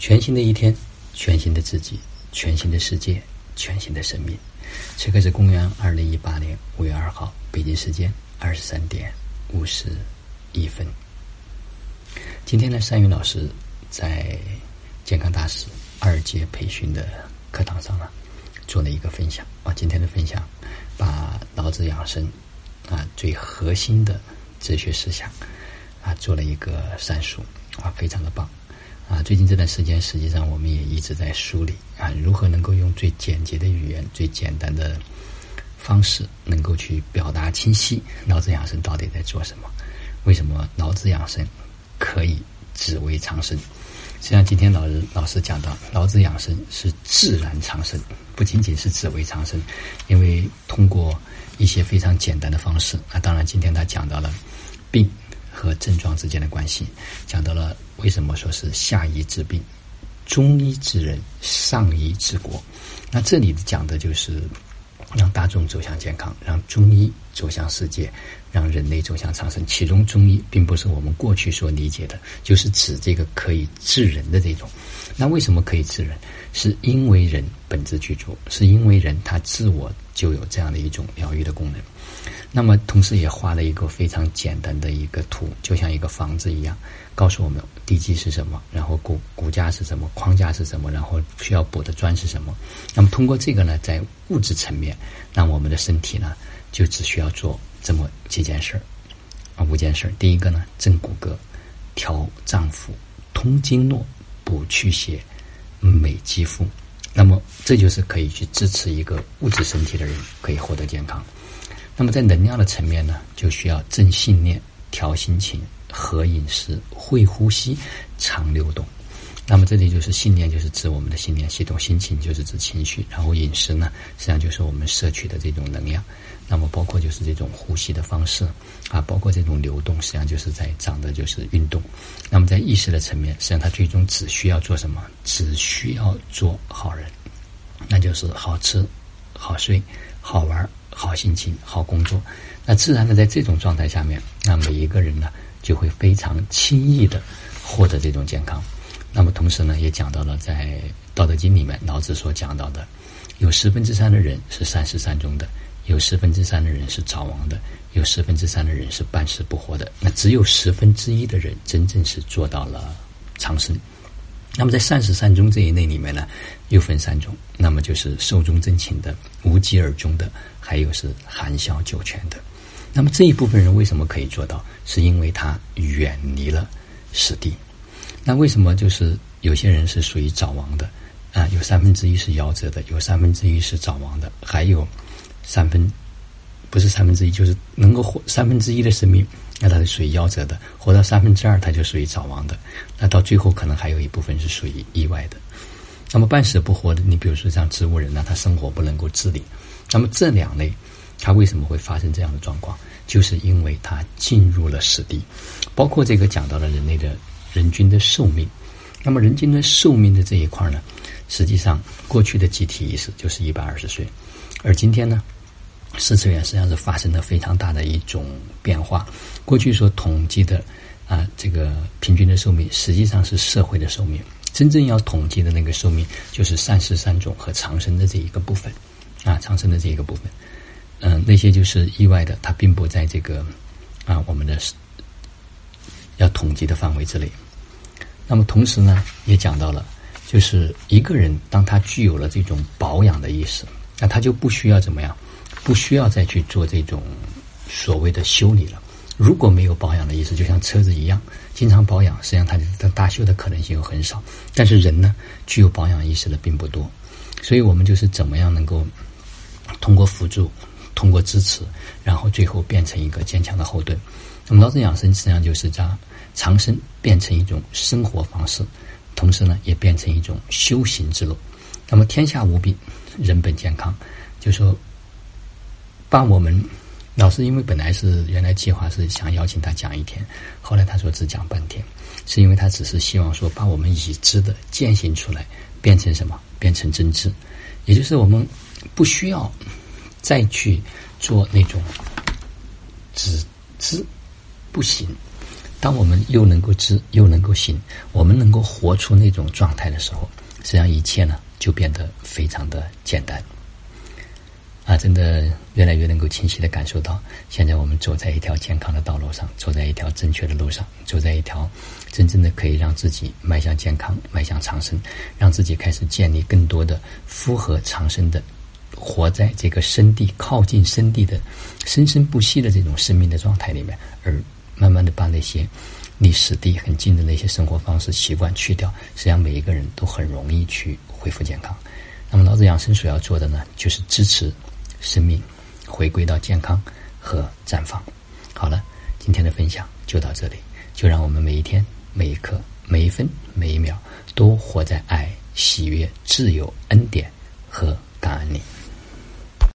全新的一天，全新的自己，全新的世界，全新的生命。此刻是公元二零一八年五月二号，北京时间二十三点五十一分。今天呢，山云老师在健康大使二阶培训的课堂上呢，做了一个分享啊。今天的分享把老子养生啊最核心的哲学思想啊做了一个阐述啊，非常的棒。啊，最近这段时间，实际上我们也一直在梳理啊，如何能够用最简洁的语言、最简单的方式，能够去表达清晰脑子养生到底在做什么？为什么脑子养生可以只为长生？实际上，今天老师老师讲到，脑子养生是自然长生，不仅仅是只为长生，因为通过一些非常简单的方式啊，当然今天他讲到了病。和症状之间的关系，讲到了为什么说是下医治病，中医治人，上医治国。那这里讲的就是让大众走向健康，让中医走向世界，让人类走向长生。其中中医并不是我们过去所理解的，就是指这个可以治人的这种。那为什么可以治人？是因为人本质具足，是因为人他自我就有这样的一种疗愈的功能。那么，同时也画了一个非常简单的一个图，就像一个房子一样，告诉我们地基是什么，然后骨骨架是什么，框架是什么，然后需要补的砖是什么。那么，通过这个呢，在物质层面，让我们的身体呢，就只需要做这么几件事儿啊，五件事儿。第一个呢，正骨骼、调脏腑、通经络、补气血、美肌肤。那么，这就是可以去支持一个物质身体的人可以获得健康。那么在能量的层面呢，就需要正信念、调心情、合饮食、会呼吸、常流动。那么这里就是信念，就是指我们的信念系统；心情就是指情绪。然后饮食呢，实际上就是我们摄取的这种能量。那么包括就是这种呼吸的方式啊，包括这种流动，实际上就是在讲的就是运动。那么在意识的层面，实际上它最终只需要做什么？只需要做好人，那就是好吃、好睡、好玩。好心情，好工作，那自然的在这种状态下面，那每一个人呢就会非常轻易的获得这种健康。那么同时呢，也讲到了在《道德经》里面，老子所讲到的，有十分之三的人是三十三中的，有十分之三的人是早亡的，有十分之三的人是半死不活的，那只有十分之一的人真正是做到了长生。那么在善始善终这一类里面呢，又分三种，那么就是寿终正寝的、无疾而终的，还有是含笑九泉的。那么这一部分人为什么可以做到？是因为他远离了死地。那为什么就是有些人是属于早亡的啊？有三分之一是夭折的，有三分之一是早亡的，还有三分不是三分之一，就是能够活三分之一的生命。那它是属于夭折的，活到三分之二，它就属于早亡的。那到最后可能还有一部分是属于意外的。那么半死不活的，你比如说像植物人呢，他生活不能够自理。那么这两类，它为什么会发生这样的状况？就是因为它进入了死地。包括这个讲到了人类的人均的寿命。那么人均的寿命的这一块呢，实际上过去的集体意识就是一百二十岁，而今天呢？四次元实际上是发生了非常大的一种变化。过去所统计的啊，这个平均的寿命实际上是社会的寿命。真正要统计的那个寿命，就是善食三种和长生的这一个部分啊，长生的这一个部分。嗯，那些就是意外的，它并不在这个啊我们的要统计的范围之内。那么同时呢，也讲到了，就是一个人当他具有了这种保养的意识，那他就不需要怎么样。不需要再去做这种所谓的修理了。如果没有保养的意思，就像车子一样，经常保养，实际上它的大修的可能性又很少。但是人呢，具有保养意识的并不多，所以我们就是怎么样能够通过辅助、通过支持，然后最后变成一个坚强的后盾。那么，老子养生实际上就是将长生变成一种生活方式，同时呢，也变成一种修行之路。那么，天下无病，人本健康，就说。把我们老师，因为本来是原来计划是想邀请他讲一天，后来他说只讲半天，是因为他只是希望说把我们已知的践行出来，变成什么？变成真知，也就是我们不需要再去做那种只知不行，当我们又能够知又能够行，我们能够活出那种状态的时候，实际上一切呢就变得非常的简单。啊，真的越来越能够清晰的感受到，现在我们走在一条健康的道路上，走在一条正确的路上，走在一条真正的可以让自己迈向健康、迈向长生，让自己开始建立更多的符合长生的，活在这个生地靠近生地的生生不息的这种生命的状态里面，而慢慢的把那些离死地很近的那些生活方式习惯去掉，实际上每一个人都很容易去恢复健康。那么老子养生所要做的呢，就是支持。生命回归到健康和绽放。好了，今天的分享就到这里。就让我们每一天、每一刻、每一分、每一秒，都活在爱、喜悦、自由、恩典和感恩里。